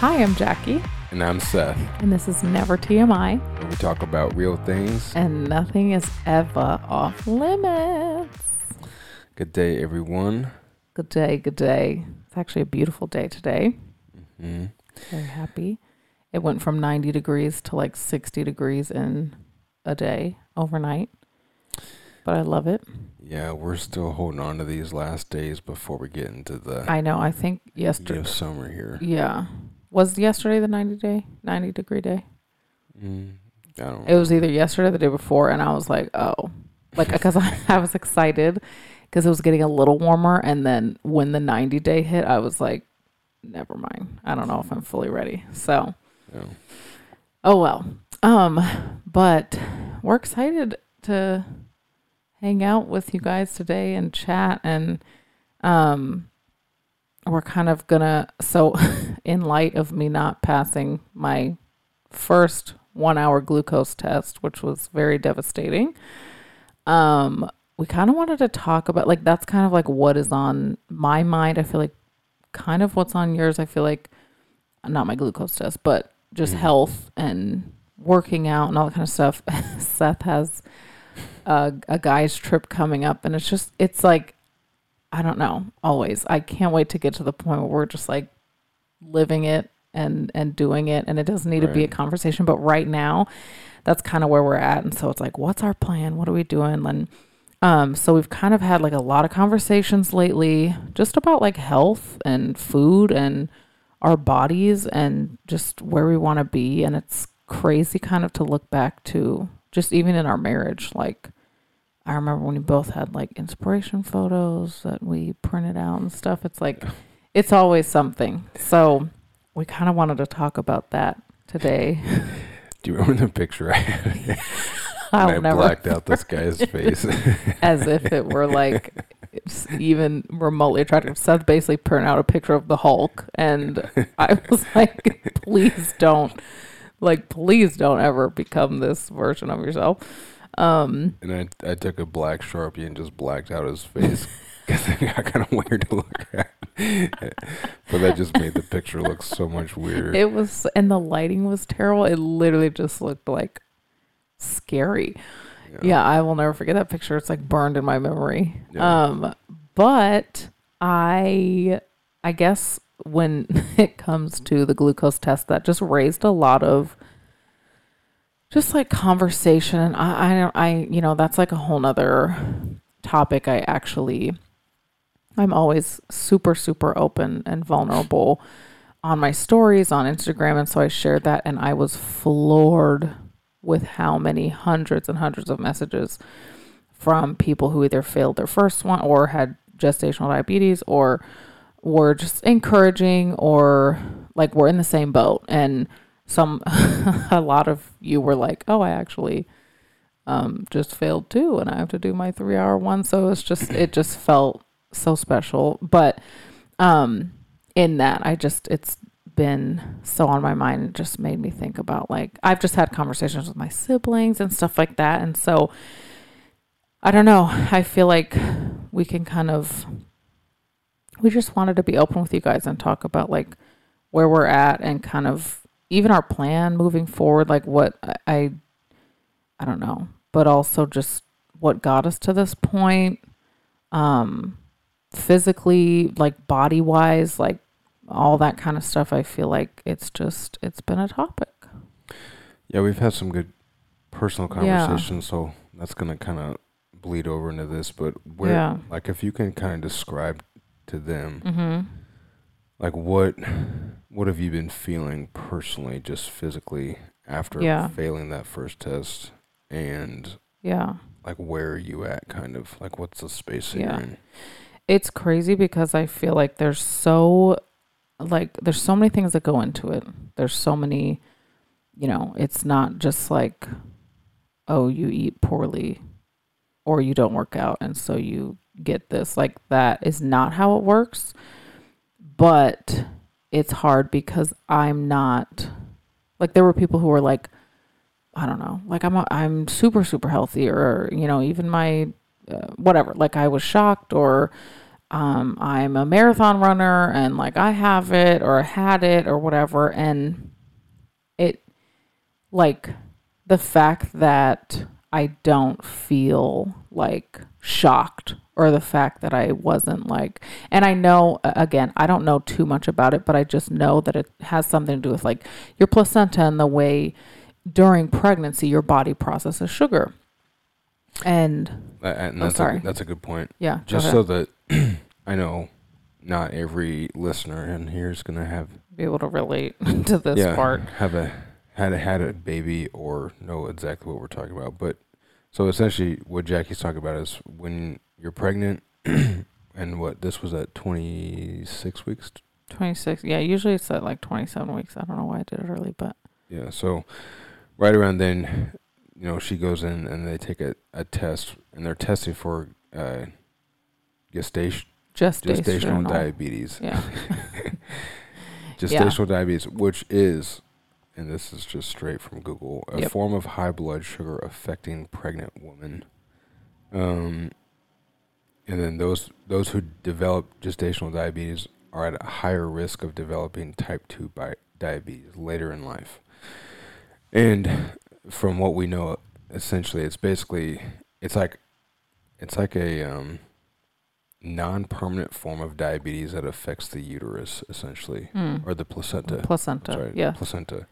Hi, I'm Jackie, And I'm Seth. and this is Never TMI, where we talk about real things. and nothing is ever off limits. Good day, everyone. Good day, good day. It's actually a beautiful day today. hmm Very happy. It went from 90 degrees to like 60 degrees in a day overnight, but I love it. Yeah, we're still holding on to these last days before we get into the I know. I think yesterday. summer here. Yeah. Was yesterday the 90 day, 90 degree day? Mm, I don't It was either yesterday or the day before, and I was like, oh, like because I, I was excited because it was getting a little warmer, and then when the 90 day hit, I was like, never mind. I don't know if I'm fully ready. So, oh well. Um, but we're excited to hang out with you guys today and chat, and um, we're kind of gonna so in light of me not passing my first one hour glucose test, which was very devastating. Um, we kind of wanted to talk about like that's kind of like what is on my mind. I feel like kind of what's on yours. I feel like not my glucose test, but just Mhm. health and working out and all that kind of stuff. Seth has a, a guy's trip coming up, and it's just it's like I don't know. Always, I can't wait to get to the point where we're just like living it and and doing it, and it doesn't need to be a conversation. But right now, that's kind of where we're at, and so it's like, what's our plan? What are we doing? And um, so we've kind of had like a lot of conversations lately, just about like health and food and our bodies and just where we want to be, and it's crazy kind of to look back to just even in our marriage, like. I remember when we both had like inspiration photos that we printed out and stuff. It's like, it's always something. So we kind of wanted to talk about that today. Do you remember the picture I had? I never, blacked out this guy's face. as if it were like it's even remotely attractive. Seth basically printed out a picture of the Hulk, and I was like, please don't, like, please don't ever become this version of yourself. Um, and I, I took a black sharpie and just blacked out his face because it got kind of weird to look at. but that just made the picture look so much weirder. It was, and the lighting was terrible. It literally just looked like scary. Yeah, I will never forget that picture. It's like burned in my memory. Yeah. Um, but I, I guess when it comes to the glucose test, that just raised a lot of just like conversation. And I, I I, you know, that's like a whole nother topic. I actually, I'm always super, super open and vulnerable on my stories on Instagram. And so I shared that and I was floored with how many hundreds and hundreds of messages from people who either failed their first one or had gestational diabetes or were just encouraging or like we're in the same boat and some a lot of you were like oh i actually um just failed too and i have to do my three hour one so it's just it just felt so special but um in that i just it's been so on my mind it just made me think about like i've just had conversations with my siblings and stuff like that and so i don't know i feel like we can kind of we just wanted to be open with you guys and talk about like where we're at and kind of even our plan moving forward like what I- i i don't know but also just what got us to this point um physically like body wise like all that kind of stuff i feel like it's just it's been a topic Yeah, we've had some good personal Yeah. conversations, so that's gonna kind of bleed over into this. But where, yeah like, if you can kind of describe to them, mhm like, what, what have you been feeling personally, just physically, after Yeah. failing that first test, and yeah like, where are you at, kind of, like, what's the space that Yeah. you're in? It's crazy because I feel like there's so like there's so many things that go into it. There's so many, you know, it's not just like oh, you eat poorly or you don't work out and so you get this. Like that is not how it works. But it's hard because I'm not like there were people who were like I don't know, like I'm a, I'm super super healthy or you know, even my uh, whatever, like I was shocked or um, I'm a marathon runner and like I have it or I had it or whatever. And it, like, the fact that I don't feel like shocked or the fact that I wasn't like, and I know, again, I don't know too much about it, but I just know that it has something to do with like your placenta and the way during pregnancy your body processes sugar. And, Uh, and Oh, that's sorry. A, that's a good point. yeah, Just so that I know, not every listener in here is gonna have be able to relate to this yeah part. have a had a had a baby or know exactly what we're talking about. But so essentially, what Jackie's talking about is when you're pregnant, and what this was at 26 weeks. 26. Yeah, usually it's at like 27 weeks. I don't know why I did it early, but Yeah, so right around then, you know, she goes in and they take a, a test, and they're testing for uh, gestation gestational. gestational diabetes. Yeah. Gestational diabetes, which is, and this is just straight from Google, a Yep. form of high blood sugar affecting pregnant women. Um, and then those those who develop gestational diabetes are at a higher risk of developing type two bi- diabetes later in life. And from what we know, essentially, it's basically it's like it's like a um, non-permanent form of diabetes that affects the uterus, essentially Mm. or the placenta. Placenta. Sorry, Yeah. placenta.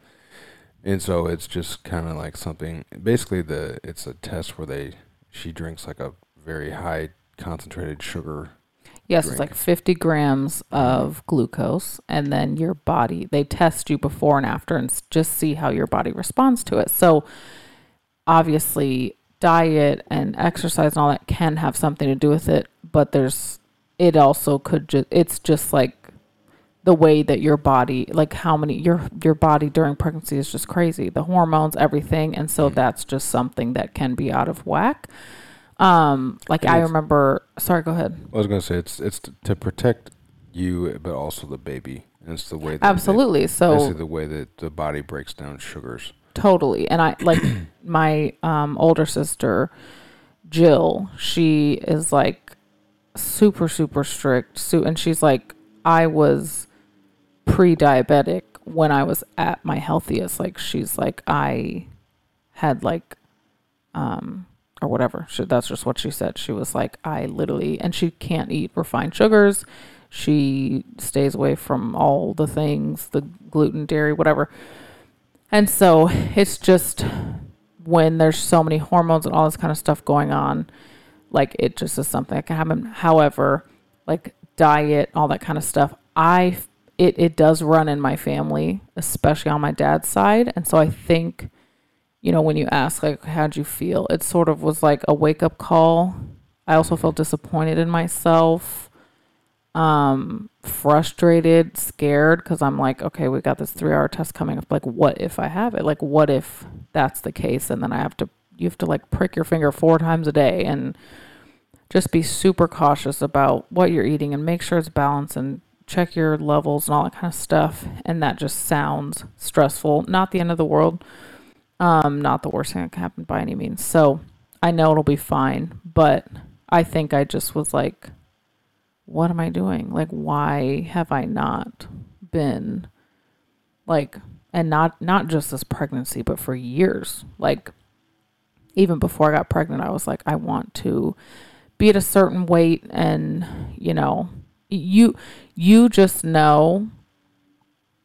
And so it's just kind of like something. Basically, the it's a test where they she drinks like a very high concentrated sugar. Yes, it's like 50 grams of glucose, and then your body, they test you before and after and just see how your body responds to it. So, obviously, diet and exercise and all that can have something to do with it, but there's, it also could just, it's just like the way that your body, like how many, your, your body during pregnancy is just crazy. The hormones, everything. And so Mhm. that's just something that can be out of whack. Um, like I remember, sorry, go ahead. I was gonna say it's it's t- to protect you, but also the baby. And it's the way that Absolutely. It, So basically the way that the body breaks down sugars. totally. And I like my um older sister Jill, she is like super super strict. So and she's like I was pre-diabetic when I was at my healthiest. Like she's like I had like um or whatever. She, that's just what she said. She was like I literally and she can't eat refined sugars. She stays away from all the things, the gluten, dairy, whatever. And so it's just when there's so many hormones and all this kind of stuff going on, like it just is something that can happen. However, like diet, all that kind of stuff, I it it does run in my family, especially on my dad's side. And so I think, you know, when you ask like how'd you feel, it sort of was like a wake up call. I also felt disappointed in myself um frustrated scared because i'm like okay we got this three hour test coming up. Like what if i have it? Like what if that's the case? And then i have to you have to like prick your finger four times a day and just be super cautious about what you're eating and make sure it's balanced and check your levels and all that kind of stuff. And that just sounds stressful. Not the end of the world um not the worst thing that can happen by any means so i know it'll be fine but i think i just was like what am I doing? Like, why have I not been like, and not not just this pregnancy, but for years. Like, even before I got pregnant, I was like, I want to be at a certain weight, and you know, you you just know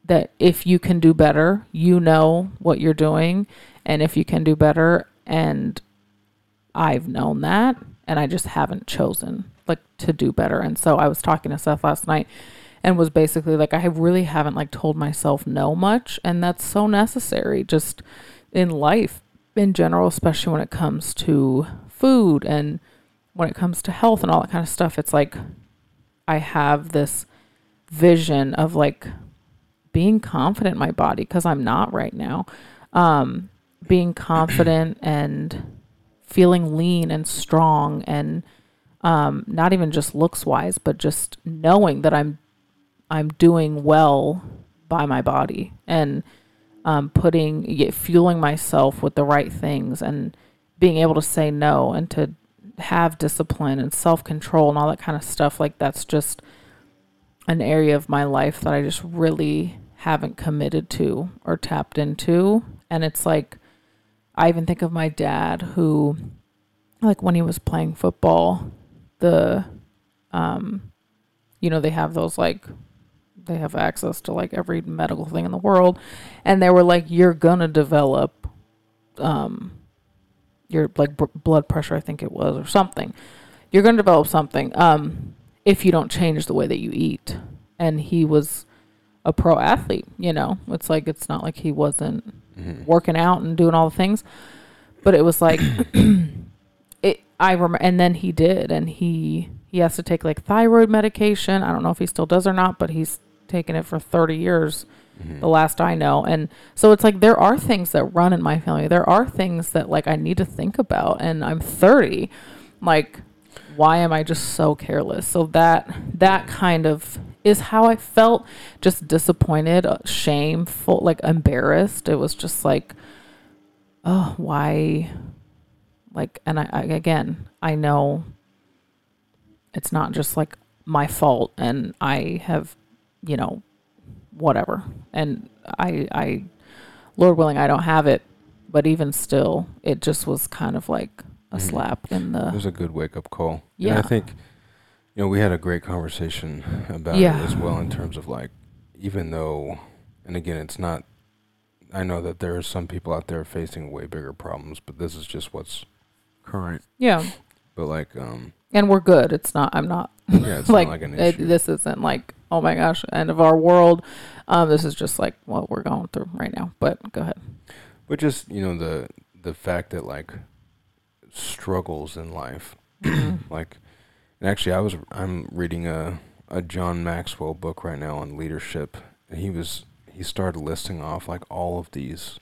that if you can do better, you know what you're doing, and if you can do better, and I've known that, and I just haven't chosen like to do better. And so I was talking to Seth last night and was basically like, I really haven't like told myself no much. And that's so necessary just in life in general, especially when it comes to food and when it comes to health and all that kind of stuff. It's like I have this vision of like being confident in my body because I'm not right now. Um, being confident and feeling lean and strong and um, not even just looks wise, but just knowing that I'm I'm doing well by my body and um, putting fueling myself with the right things and being able to say no and to have discipline and self control and all that kind of stuff. Like that's just an area of my life that I just really haven't committed to or tapped into. And it's like, I even think of my dad who, like when he was playing football, the, um, you know, they have those like, they have access to like every medical thing in the world. And they were like, you're going to develop, um, your like b- blood pressure, I think it was, or something. You're going to develop something um, if you don't change the way that you eat. And he was a pro athlete, you know. It's like it's not like he wasn't Mhm. working out and doing all the things, but it was like it. I remember, and then he did, and he he has to take like thyroid medication. I don't know if he still does or not, but he's taken it for 30 years Mhm. the last I know. And so it's like there are things that run in my family. There are things that like I need to think about and I'm 30. Like why am I just so careless? So that that kind of is how I felt just disappointed, uh, shameful, like embarrassed. It was just like oh, why like and I, I again, I know it's not just like my fault and I have, you know, whatever. And I, I, Lord willing, I don't have it, but even still, it just was kind of like a Mhm. slap in the. It was a good wake up call. And Yeah. I think, you know, we had a great conversation about Yeah. it as well in terms of like, even though, and again, it's not, I know that there are some people out there facing way bigger problems, but this is just what's current. Yeah, But like, um, and we're good. It's not. I'm not yeah, it's like, not like an it, issue. this isn't like oh my gosh, end of our world. Um, this is just like what we're going through right now. But go ahead. but just, you know, the, the fact that like struggles in life, Mm-hmm. like, and actually I was, I'm reading a, a John Maxwell book right now on leadership. And he was, he started listing off like all of these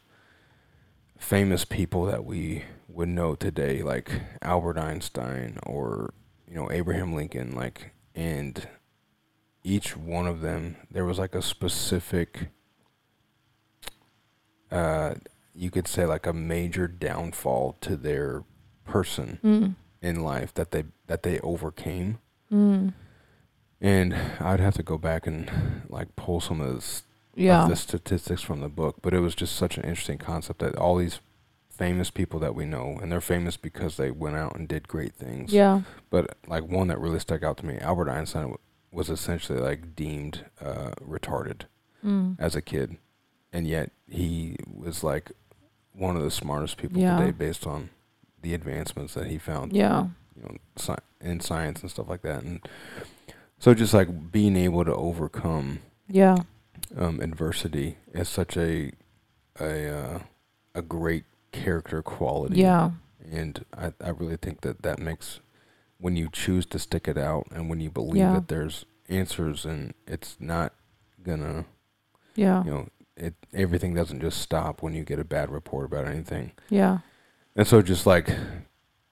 famous people that we would know today, like Albert Einstein or you know Abraham Lincoln, like, and each one of them there was like a specific, uh, you could say like a major downfall to their person Mm. in life that they that they overcame. Mm. And I'd have to go back and like pull some of this Yeah. of the statistics from the book, but it was just such an interesting concept that all these famous people that we know, and they're famous because they went out and did great things. Yeah. But like one that really stuck out to me, Albert Einstein w- was essentially like deemed uh, retarded Mm. as a kid, and yet he was like one of the smartest people Yeah. today based on the advancements that he found Yeah. you know, sci- in science and stuff like that. And so just like being able to overcome Yeah. um, adversity is such a a uh, a great character quality. Yeah. And I I really think that that makes when you choose to stick it out and when you believe Yeah. that there's answers and it's not gonna Yeah. you know it everything doesn't just stop when you get a bad report about anything. Yeah. And so just like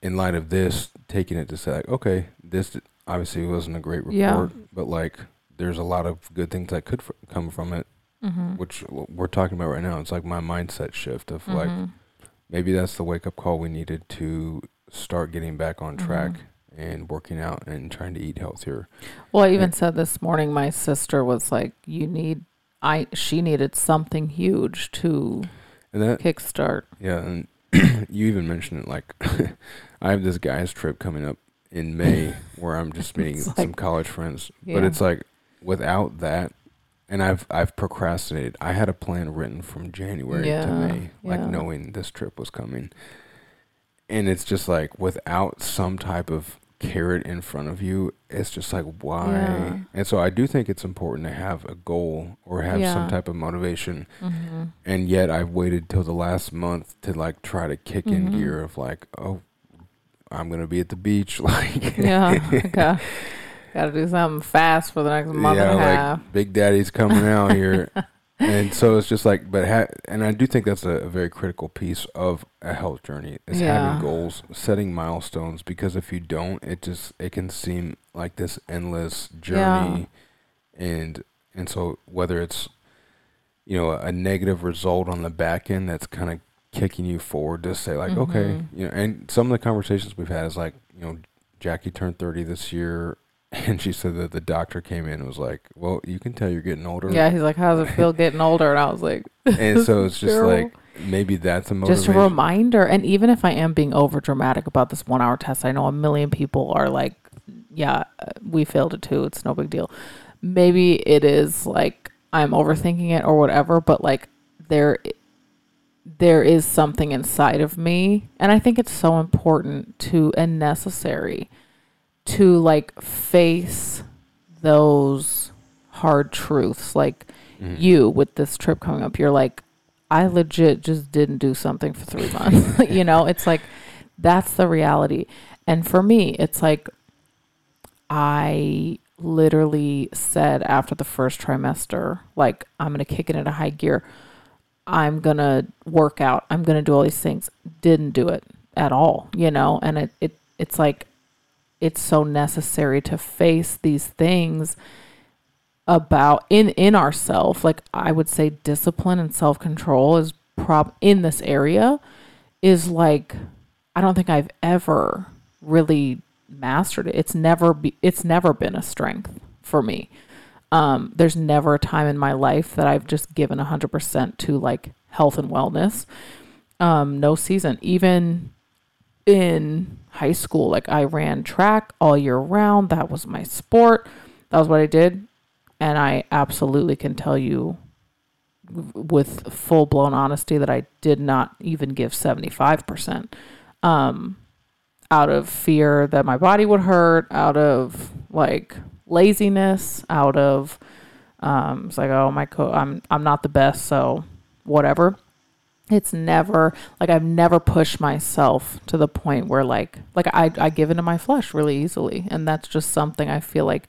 in light of this, taking it to say like, okay, this obviously wasn't a great report, Yeah. but like there's a lot of good things that could f- come from it, Mm-hmm. which we're talking about right now. It's like my mindset shift of like Mhm. maybe that's the wake up call we needed to start getting back on track Mhm. and working out and trying to eat healthier. Well, I even Yeah. said this morning, my sister was like, "You need." I she needed something huge to And that kickstart. Yeah, and you even mentioned it like I have this guy's trip coming up in May where I'm just meeting It's some college friends. But it's like without that and I've I've procrastinated. I had a plan written from January to Yeah, May, like yeah. knowing this trip was coming. And it's just like without some type of carrot in front of you, it's just like why? Yeah. And so I do think it's important to have a goal or have Yeah. some type of motivation Mm-hmm. and yet I've waited till the last month to like try to kick in Mhm. gear of like, oh, I'm gonna be at the beach, like Yeah, got got to do something fast for the next month yeah, and a like half. Big Daddy's coming out here, and so it's just like, but ha- and I do think that's a, a very critical piece of a health journey is Yeah. having goals, setting milestones, because if you don't, it just it can seem like this endless journey, yeah. and and so whether it's you know a negative result on the back end that's kind of kicking you forward to say like, okay, Mhm. you know. And some of the conversations we've had is like, you know, Jackie turned thirty this year, and she said that the doctor came in and was like, well, you can tell you're getting older. Yeah, he's like, "How does it feel getting older?" And I was like, and so it's just Terrible. like maybe that's a motivation. just a reminder. And even if I am being over dramatic about this one hour test, I know a million people are like, yeah, uh, we failed it too. It's no big deal. Maybe it is like I'm overthinking it or whatever, but like there, there is something inside of me. And I think it's so important to and necessary to like face those hard truths. Like, Mhm. you with this trip coming up, you're like, I legit just didn't do something for three months. you know, it's like that's the reality. And for me, it's like I literally said after the first trimester, like, I'm going to kick it into high gear. I'm going to work out. I'm going to do all these things. Didn't do it at all, you know? And it, it, it's like, it's so necessary to face these things about in in ourself. Like i would say discipline and self-control is prob in this area is like i don't think i've ever really mastered it. It's never be it's never been a strength for me. Um there's never a time in my life that i've just given 100% to like health and wellness. Um no season. Even in high school. Like i ran track all year round. That was my sport. That was what i did. And I absolutely can tell you with full blown honesty that I did not even give 75% um, out of fear that my body would hurt, out of like laziness, out of um, it's like, oh, my co- I'm, I'm not the best, so whatever. It's never like I've never pushed myself to the point where like like I I give into my flesh really easily, and that's just something I feel like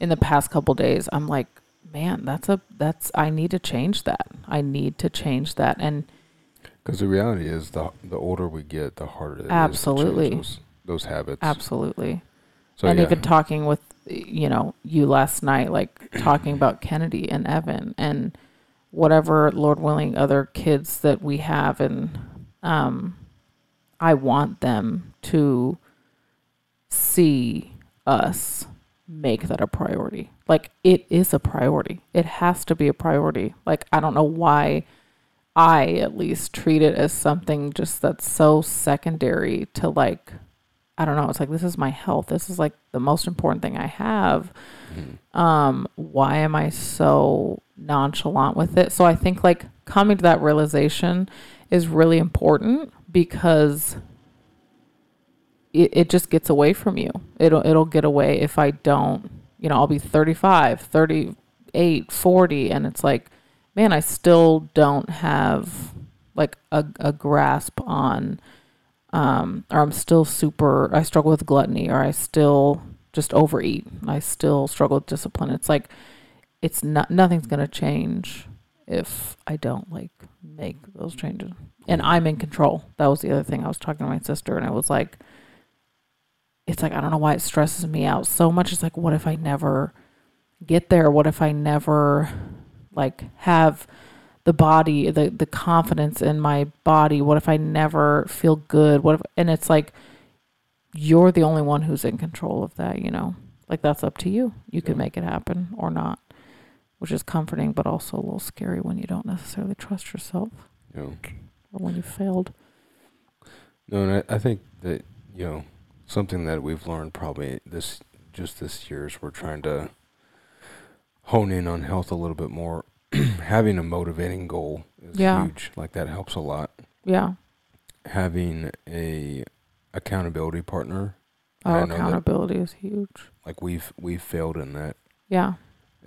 in the past couple days i'm like man that's a that's i need to change that. I need to change that. And Because the reality is, the the older we get, the harder it is to change Absolutely. those, those habits. absolutely. So and yeah, even talking with you know you last night like talking about kennedy and evan and whatever lord willing other kids that we have and um i want them to see us make that a priority. Like it is a priority. It has to be a priority. Like i don't know why i at least treat it as something just that's so secondary to like I don't know. It's like this is my health. This is like the most important thing I have. Mhm. Um, why am I so nonchalant with it? So I think like coming to that realization is really important because it, it just gets away from you. It'll it'll get away if I don't, you know, I'll be 35, 38, 40 and it's like man, I still don't have like a, a grasp on um, or I'm still super, I struggle with gluttony, or I still just overeat. I still struggle with discipline. It's like, it's not, nothing's going to change if I don't like make those changes. And I'm in control. That was the other thing. I was talking to my sister, and I was like, it's like, I don't know why it stresses me out so much. It's like, what if I never get there? What if I never like have the body the the confidence in my body. What if i never feel good? What if and it's like you're the only one who's in control of that you know? Like that's up to you. You can make it happen or not which is comforting but also a little scary when you don't necessarily trust yourself you know, or when you failed. No, and I, I think that you know something that we've learned probably this just this year is we're trying to hone in on health a little bit more. Having a motivating goal is Yeah. huge. Like that helps a lot. yeah Having a accountability partner. oh know that- accountability is huge Like we've we've failed in that, yeah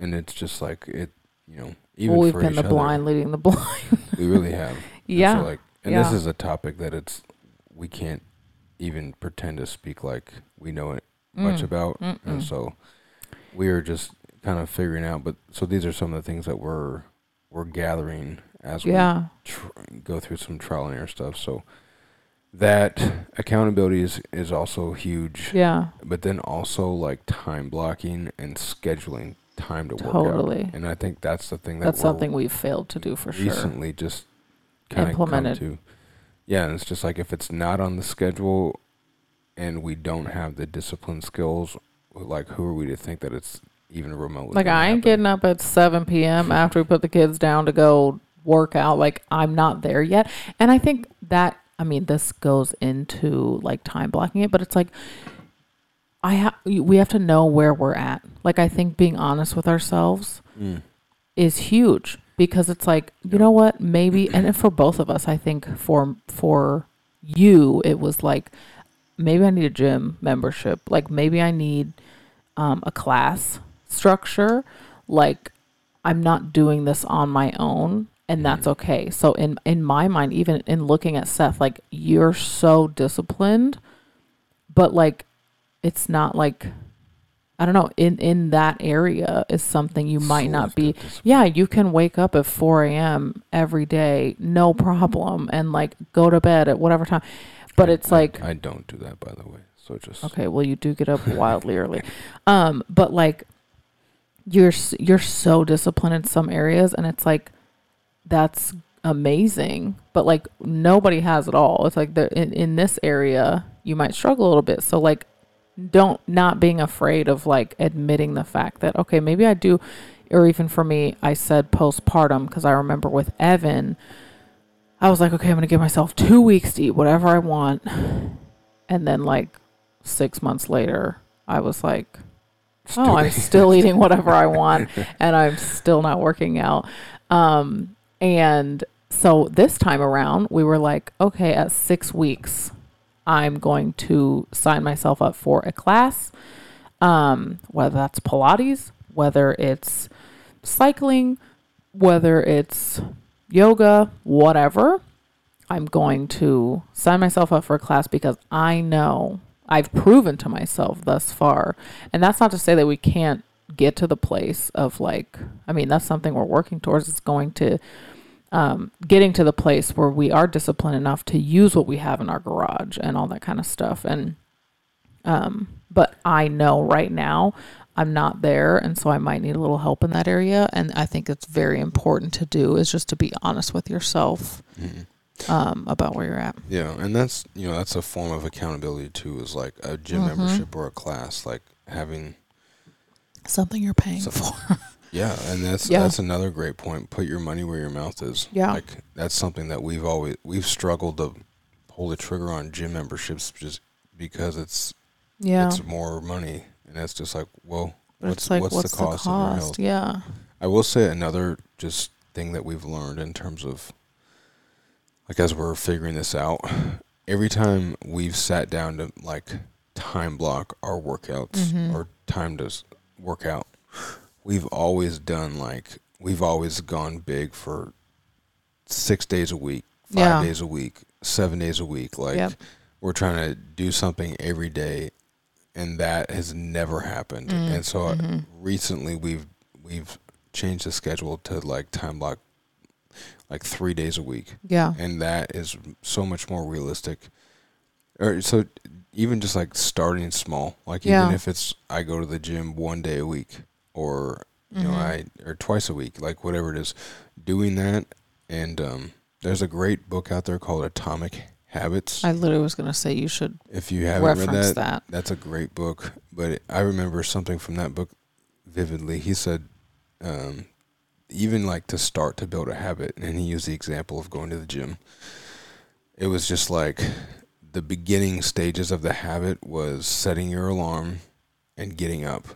and it's just like it. You know, even well, we've for been the other, blind leading the blind we really have. And yeah So like, and this is a topic that it's we can't even pretend to speak like we know it much Mm. about, Mm-mm. and so we are just kind of figuring out. But so these are some of the things that we're we're gathering as yeah we tr- go through some trial and error stuff. So that accountability is is also huge. yeah But then also like time blocking and scheduling time to work Totally. out. And I think that's the thing that that's something we've failed to do for sure recently just kind of Implemented. to. Yeah, and it's just like if it's not on the schedule and we don't have the discipline skills, like who are we to think that it's even remotely Like I ain't getting up at 7 p.m. after we put the kids down to go work out. Like I'm not there yet. And I think that I mean this goes into like time blocking it, but it's like I have we have to know where we're at. Like I think being honest with ourselves Mm. is huge because it's like you know what maybe and for both of us I think for for you it was like maybe I need a gym membership like maybe I need um, a class structure like I'm not doing this on my own and that's Mhm. okay so in in my mind even in looking at Seth like you're so disciplined but like it's not like I don't know in in that area is something you might So not be yeah, you can wake up at 4 a.m. every day, no problem, and like go to bed at whatever time. But I- it's I- like, I don't do that, by the way. So just okay, well, you do get up wildly early. Um, but like, you're you're so disciplined in some areas, and it's like, that's amazing. But like, nobody has it all. It's like the in in this area, you might struggle a little bit. So like, don't not being afraid of like admitting the fact that okay maybe i do or even for me i said postpartum because i remember with evan i was like okay i'm gonna give myself two weeks to eat whatever i want and then like six months later i was like oh i'm still eating whatever i want and i'm still not working out um and so this time around we were like okay at six weeks I'm going to sign myself up for a class, um, whether that's Pilates, whether it's cycling, whether it's yoga, whatever. I'm going to sign myself up for a class because I know I've proven to myself thus far. And that's not to say that we can't get to the place of like, I mean, that's something we're working towards. It's going to um, getting to the place where we are disciplined enough to use what we have in our garage and all that kind of stuff. And, um, but I know right now I'm not there. And so I might need a little help in that area. And I think it's very important to do is just to be honest with yourself, Mhm. Um, about where you're at. Yeah, and that's you know that's a form of accountability too. Is like a gym Mhm. membership or a class, like having Something you're paying So- for. yeah, and that's Yeah. that's another great point. Put your money where your mouth is. Yeah. like that's something that we've always we've struggled to pull the trigger on gym memberships just because it's yeah. it's more money, and it's just like well, what's like, what's, what's, the cost, of your health? Yeah. I will say another just thing that we've learned in terms of like as we're figuring this out, every time we've sat down to like time block our workouts Mhm. or time to work out, we've always done like we've always gone big for six days a week, five Yeah. days a week, seven days a week. Like Yep. we're trying to do something every day, and that has never happened. Mm, And so uh, mhm. recently we've we've changed the schedule to like time block like three days a week Yeah. and that is so much more realistic or so even just like starting small like Yeah. even if it's i go to the gym one day a week or you know Mhm. i or twice a week like whatever it is doing that and um there's a great book out there called atomic habits I literally was going to say you should if you haven't read that that. that's a great book, but I remember something from that book vividly. He said, um, even like to start to build a habit, and he used the example of going to the gym. It was just like the beginning stages of the habit was setting your alarm and getting up.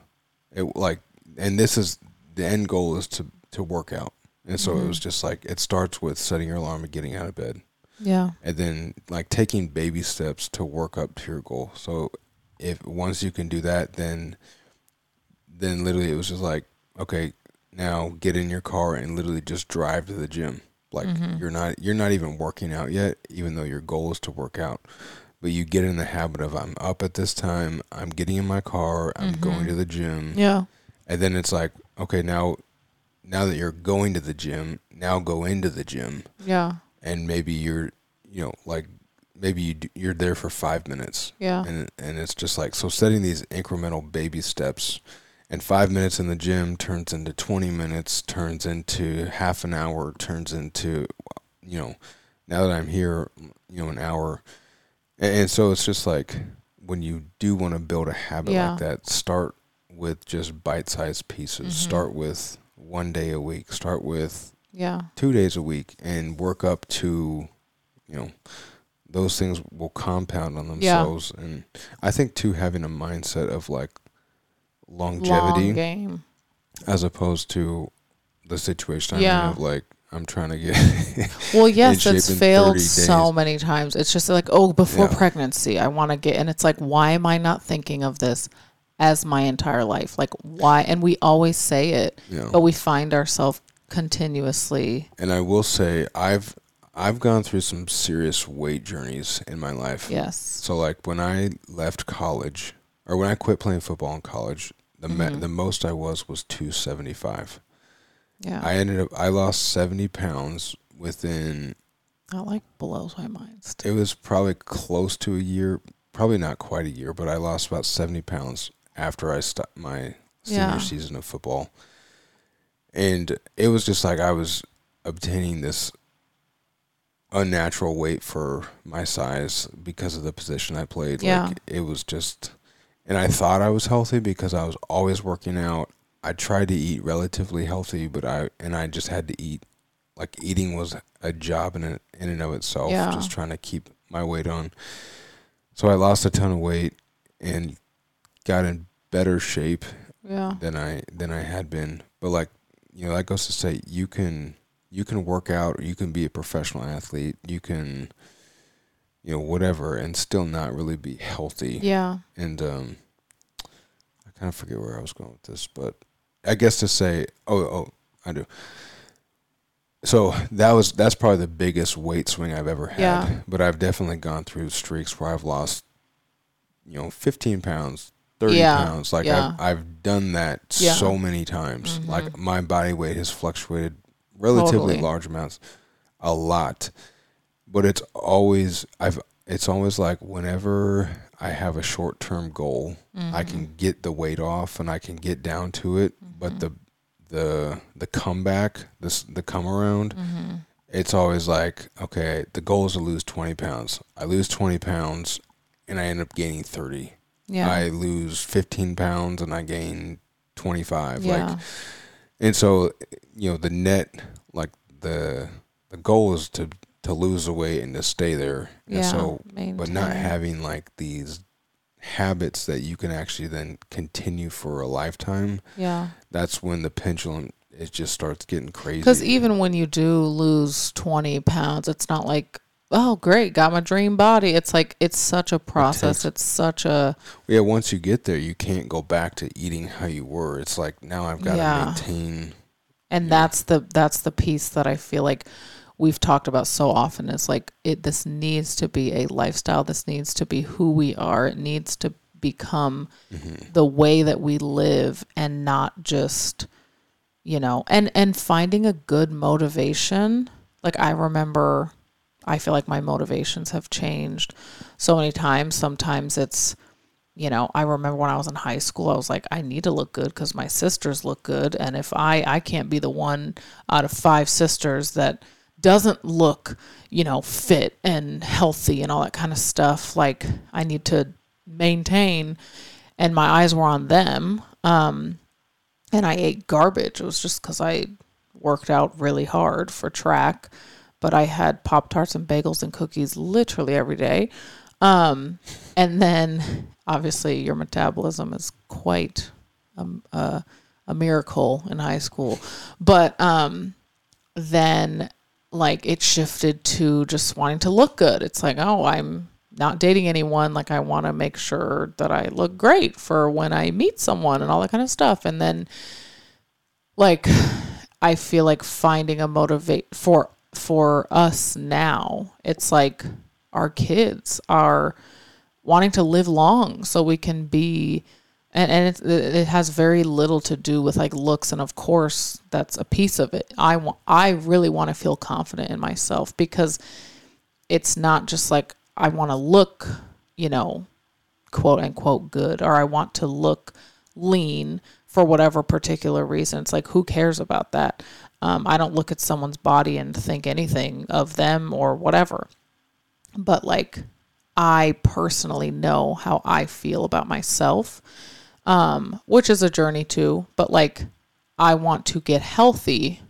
It like, and this is the end goal is to to work out, and so it Mhm. was just like it starts with setting your alarm and getting out of bed Yeah. and then like taking baby steps to work up to your goal. So if once you can do that, then then literally it was just like okay, now get in your car and literally just drive to the gym. Like Mhm. you're not you're not even working out yet, even though your goal is to work out. But you get in the habit of I'm up at this time, I'm getting in my car, I'm going Mhm. to the gym, Yeah. and then it's like okay now now that you're going to the gym, now go into the gym Yeah. and maybe you're you know like maybe you d- you're there for 5 minutes Yeah. and and it's just like so setting these incremental baby steps and 5 minutes in the gym turns into 20 minutes turns into half an hour turns into you know now that I'm here, you know, an hour, and, and so it's just like when you do want to build a habit Yeah. like that, start with just bite-sized pieces. Mhm. Start with one day a week. Start with Yeah. two days a week, and work up to, you know, those things will compound on Yeah. themselves. And I think too, having a mindset of like longevity Long game. as opposed to the situation I'm Yeah. in of like I'm trying to get Well, yes, it's failed so many times. It's just like, oh, before Yeah. pregnancy, I want to get, and it's like, why am I not thinking of this as my entire life? Like, why? And we always say it, know. but we find ourselves continuously, And I will say I've I've gone through some serious weight journeys in my life. yes, So like when I left college or when I quit playing football in college, the me- Mhm. the most I was was 275. yeah, I ended up I lost 70 pounds within that like blows my mind. Still. it was probably close to a year, probably not quite a year, but I lost about 70 pounds after I stopped my senior Yeah. season of football. And it was just like I was obtaining this unnatural weight for my size because of the position I played. Yeah. Like it was just and I thought I was healthy because I was always working out. I tried to eat relatively healthy, but I and I just had to eat like eating was a job in it, in and of itself. Yeah. Just trying to keep my weight on. So I lost a ton of weight and got in better shape Yeah, than I than I had been. But like you know, that goes to say you can you can work out, you can be a professional athlete, you can you know whatever, and still not really be healthy. yeah, And um, I kind of forget where I was going with this, but I guess to say, oh, oh, I do. So that was that's probably the biggest weight swing I've ever had. Yeah. But I've definitely gone through streaks where I've lost, you know, fifteen pounds, thirty Yeah, pounds. Like yeah. I've I've done that so many times. Mhm. Like my body weight has fluctuated relatively Totally. large amounts, a lot. But it's always I've it's always like whenever I have a short term goal, I Mhm. can get the weight off and I can get down to it. But Mhm. the the the comeback, this the come around, Mhm. it's always like, okay, the goal is to lose twenty pounds. I lose twenty pounds and I end up gaining thirty. yeah, I lose fifteen pounds and I gain twenty five. yeah, Like and so you know, the net like the the goal is to to lose the weight and to stay there. And yeah. so but not having like these habits that you can actually then continue for a lifetime yeah. that's when the pendulum it just starts getting crazy Because even when you do lose 20 pounds, it's not like, oh, great, got my dream body. It's like, it's such a process. takes- It's such a, yeah once you get there you can't go back to eating how you were it's like now i've got to Yeah. maintain and Yeah. that's the, that's the piece that I feel like we've talked about so often is like, it, this needs to be a lifestyle. This needs to be who we are. It needs to become Mhm. the way that we live and not just you know and and finding a good motivation like i remember i feel like my motivations have changed so many times sometimes it's you know i remember when i was in high school i was like i need to look good because my sisters look good and if i i can't be the one out of five sisters that doesn't look you know fit and healthy and all that kind of stuff like i need to maintain. And my eyes were on them um and i ate garbage. It was just because i worked out really hard for track but i had pop tarts and bagels and cookies literally every day. Um and then obviously your metabolism is quite um, a, a miracle in high school. But um then like it shifted to just wanting to look good. It's like oh i'm not dating anyone. Like i want to make sure that i look great for when i meet someone and all that kind of stuff. And then like i feel like finding a motivate for for us now it's like our kids are wanting to live long so we can be and, and it, it has very little to do with like looks and of course that's a piece of it i want i really want to feel confident in myself because it's not just like i want to look you know quote unquote good or i want to look lean for whatever particular reason. It's like, who cares about that? Um, I don't look at someone's body and think anything of them or whatever. But like, I personally know how I feel about myself, um, which is a journey too. But like, I want to get healthy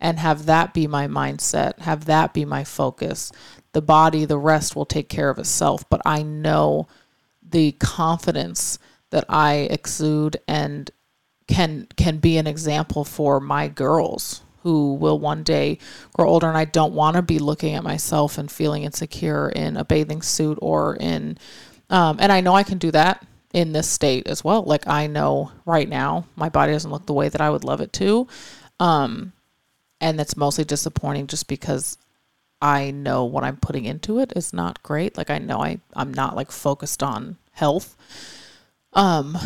and have that be my mindset, have that be my focus. The body, the rest will take care of itself. But I know the confidence that I exude and can can be an example for my girls who will one day grow older and I don't want to be looking at myself and feeling insecure in a bathing suit or in um, and I know I can do that in this state as well. Like I know right now my body doesn't look the way that I would love it to. Um, and that's mostly disappointing just because I know what I'm putting into it is not great. Like I know I I'm not like focused on health. Um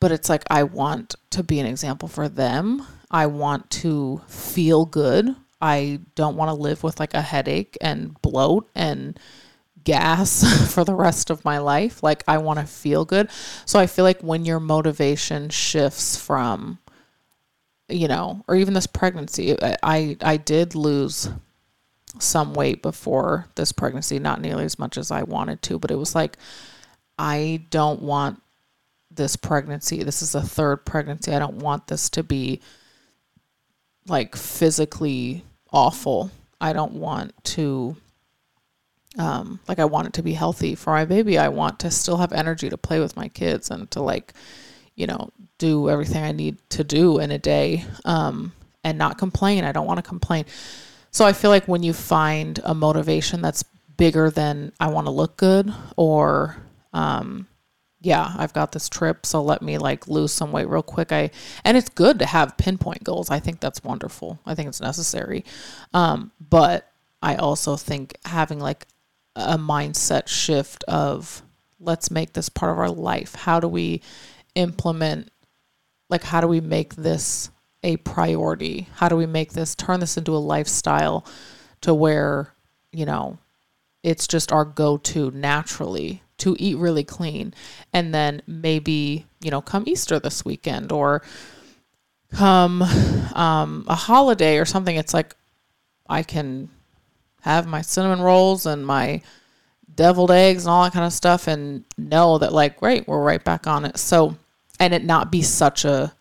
but it's like I want to be an example for them. I want to feel good. I don't want to live with like a headache and bloat and gas for the rest of my life. Like I want to feel good. So I feel like when your motivation shifts from you know, or even this pregnancy, I I did lose some weight before this pregnancy, not nearly as much as I wanted to, but it was like I don't want this pregnancy. This is a third pregnancy. I don't want this to be like physically awful. I don't want to um like I want it to be healthy for my baby. I want to still have energy to play with my kids and to like you know do everything I need to do in a day um and not complain. I don't want to complain. So I feel like when you find a motivation that's bigger than I want to look good or um yeah, I've got this trip, so let me like lose some weight real quick. I and it's good to have pinpoint goals. I think that's wonderful. I think it's necessary. Um, but I also think having like a mindset shift of let's make this part of our life. How do we implement like how do we make this a priority? How do we make this turn this into a lifestyle to where, you know, it's just our go-to naturally to eat really clean and then maybe you know come easter this weekend or come um, a holiday or something it's like i can have my cinnamon rolls and my deviled eggs and all that kind of stuff and know that like great we're right back on it so and it not be such a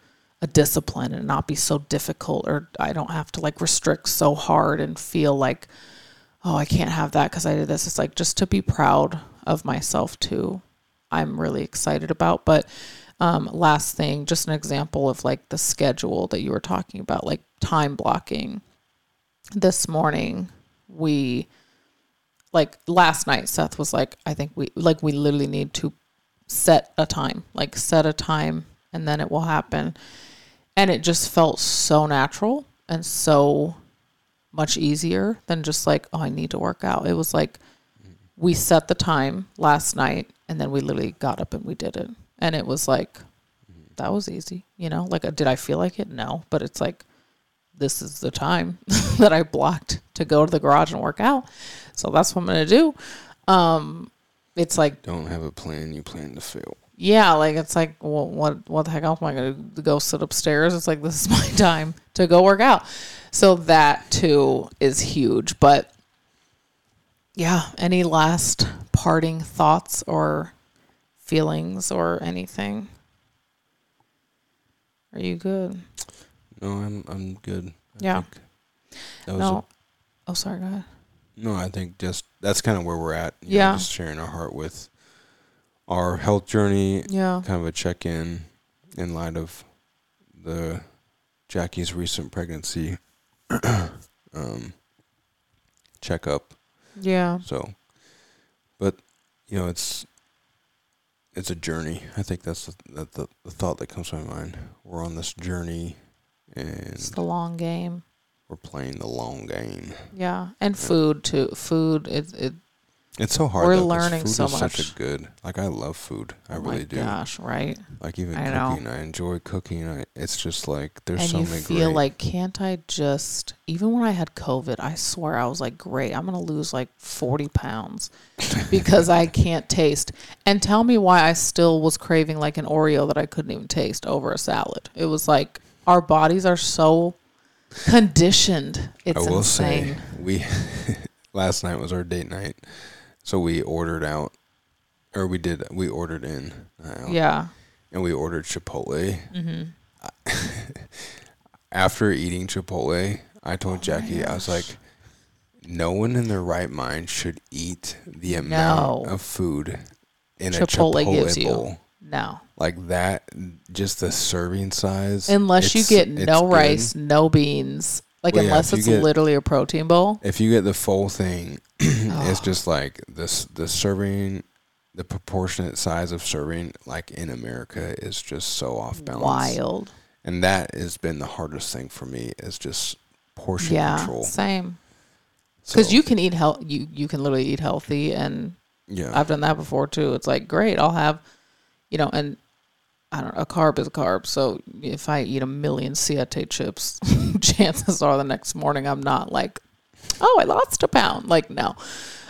a discipline and not be so difficult or i don't have to like restrict so hard and feel like oh i can't have that because i did this it's like just to be proud of myself too. I'm really excited about. But um, last thing, just an example of like the schedule that you were talking about, like time blocking. This morning, we like last night, Seth was like, I think we like we literally need to set a time, like set a time, and then it will happen. And it just felt so natural and so much easier than just like, oh, I need to work out. It was like, we set the time last night and then we literally got up and we did it. And it was like, that was easy, you know? Like, did I feel like it? No. But it's like, this is the time that I blocked to go to the garage and work out. So that's what I'm going to do. Um, it's like, don't have a plan, you plan to fail. Yeah, like it's like, well, what what the heck else am I going to go sit upstairs? It's like this is my time to go work out. So that too is huge, but yeah. Any last parting thoughts or feelings or anything? Are you good? No, I'm I'm good. I yeah. That was no. A, oh, sorry. Go ahead. No, I think just that's kind of where we're at. yeah. Know, just sharing our heart with our health journey. Yeah. Kind of a check in in light of the Jackie's recent pregnancy um, checkup yeah. So, but you know, it's it's a journey. I think that's the, the, the thought that comes to my mind. We're on this journey, and it's the long game. We're playing the long game. Yeah, and food too. Food it it It's so hard. We're though, learning food so is Such a good. Like I love food. I oh really my do. gosh, right? Like even I know. cooking, I enjoy cooking. I, it's just like there's and so you many feel great. like, can't I just? Even when I had COVID, I swear I was like, great, I'm gonna lose like 40 pounds because I can't taste. And tell me why I still was craving like an Oreo that I couldn't even taste over a salad. It was like our bodies are so conditioned. It's I will insane. say we last night was our date night, so we ordered out, or we did we ordered in. not Yeah. and we ordered Chipotle. hmm After eating Chipotle, I told Oh Jackie, I was like, no one in their right mind should eat the amount No. of food in Chipotle a Chipotle gives you. No. Like that, just the serving size. Unless you get it's no good. rice, no beans. Like Well, unless if it's get- literally a protein bowl. If you get the full thing, it's Oh. just like this. The serving, the proportionate size of serving, like in America, is just so off balance. Wild. and that has been the hardest thing for me. Is just portion Yeah. control. Same. Because So, you can eat health. You you can literally eat healthy, and yeah, I've done that before too. It's like great. I'll have, you know, and I don't. A carb is a carb. So if I eat a million Siete chips, chances are the next morning I'm not like, oh, I lost a pound. Like no.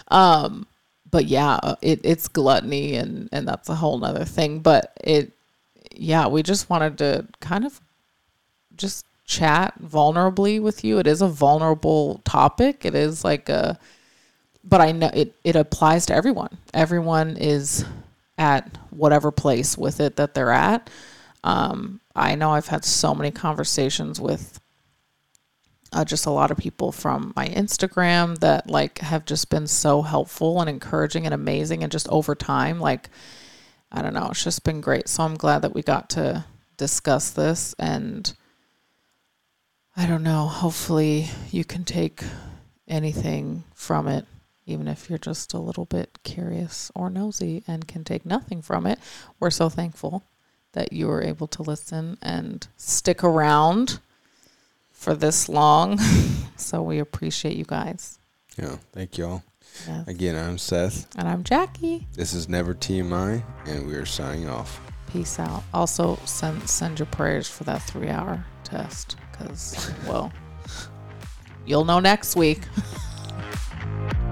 Um, but yeah, it it's gluttony, and and that's a whole nother thing. But it, yeah, we just wanted to kind of just chat vulnerably with you. It is a vulnerable topic. It is like a but I know it, it applies to everyone. Everyone is at whatever place with it that they're at. Um, I know I've had so many conversations with uh, just a lot of people from my Instagram that like have just been so helpful and encouraging and amazing and just over time like I don't know, it's just been great. So I'm glad that we got to discuss this and I don't know, hopefully you can take anything from it even if you're just a little bit curious or nosy and can take nothing from it. We're so thankful that you were able to listen and stick around for this long. so we appreciate you guys. yeah. Thank y'all Yes. again. I'm Seth. And I'm Jackie. This is Never TMI, and we are signing off. Peace out. Also, send send your prayers for that three hour test because, well, you'll know next week.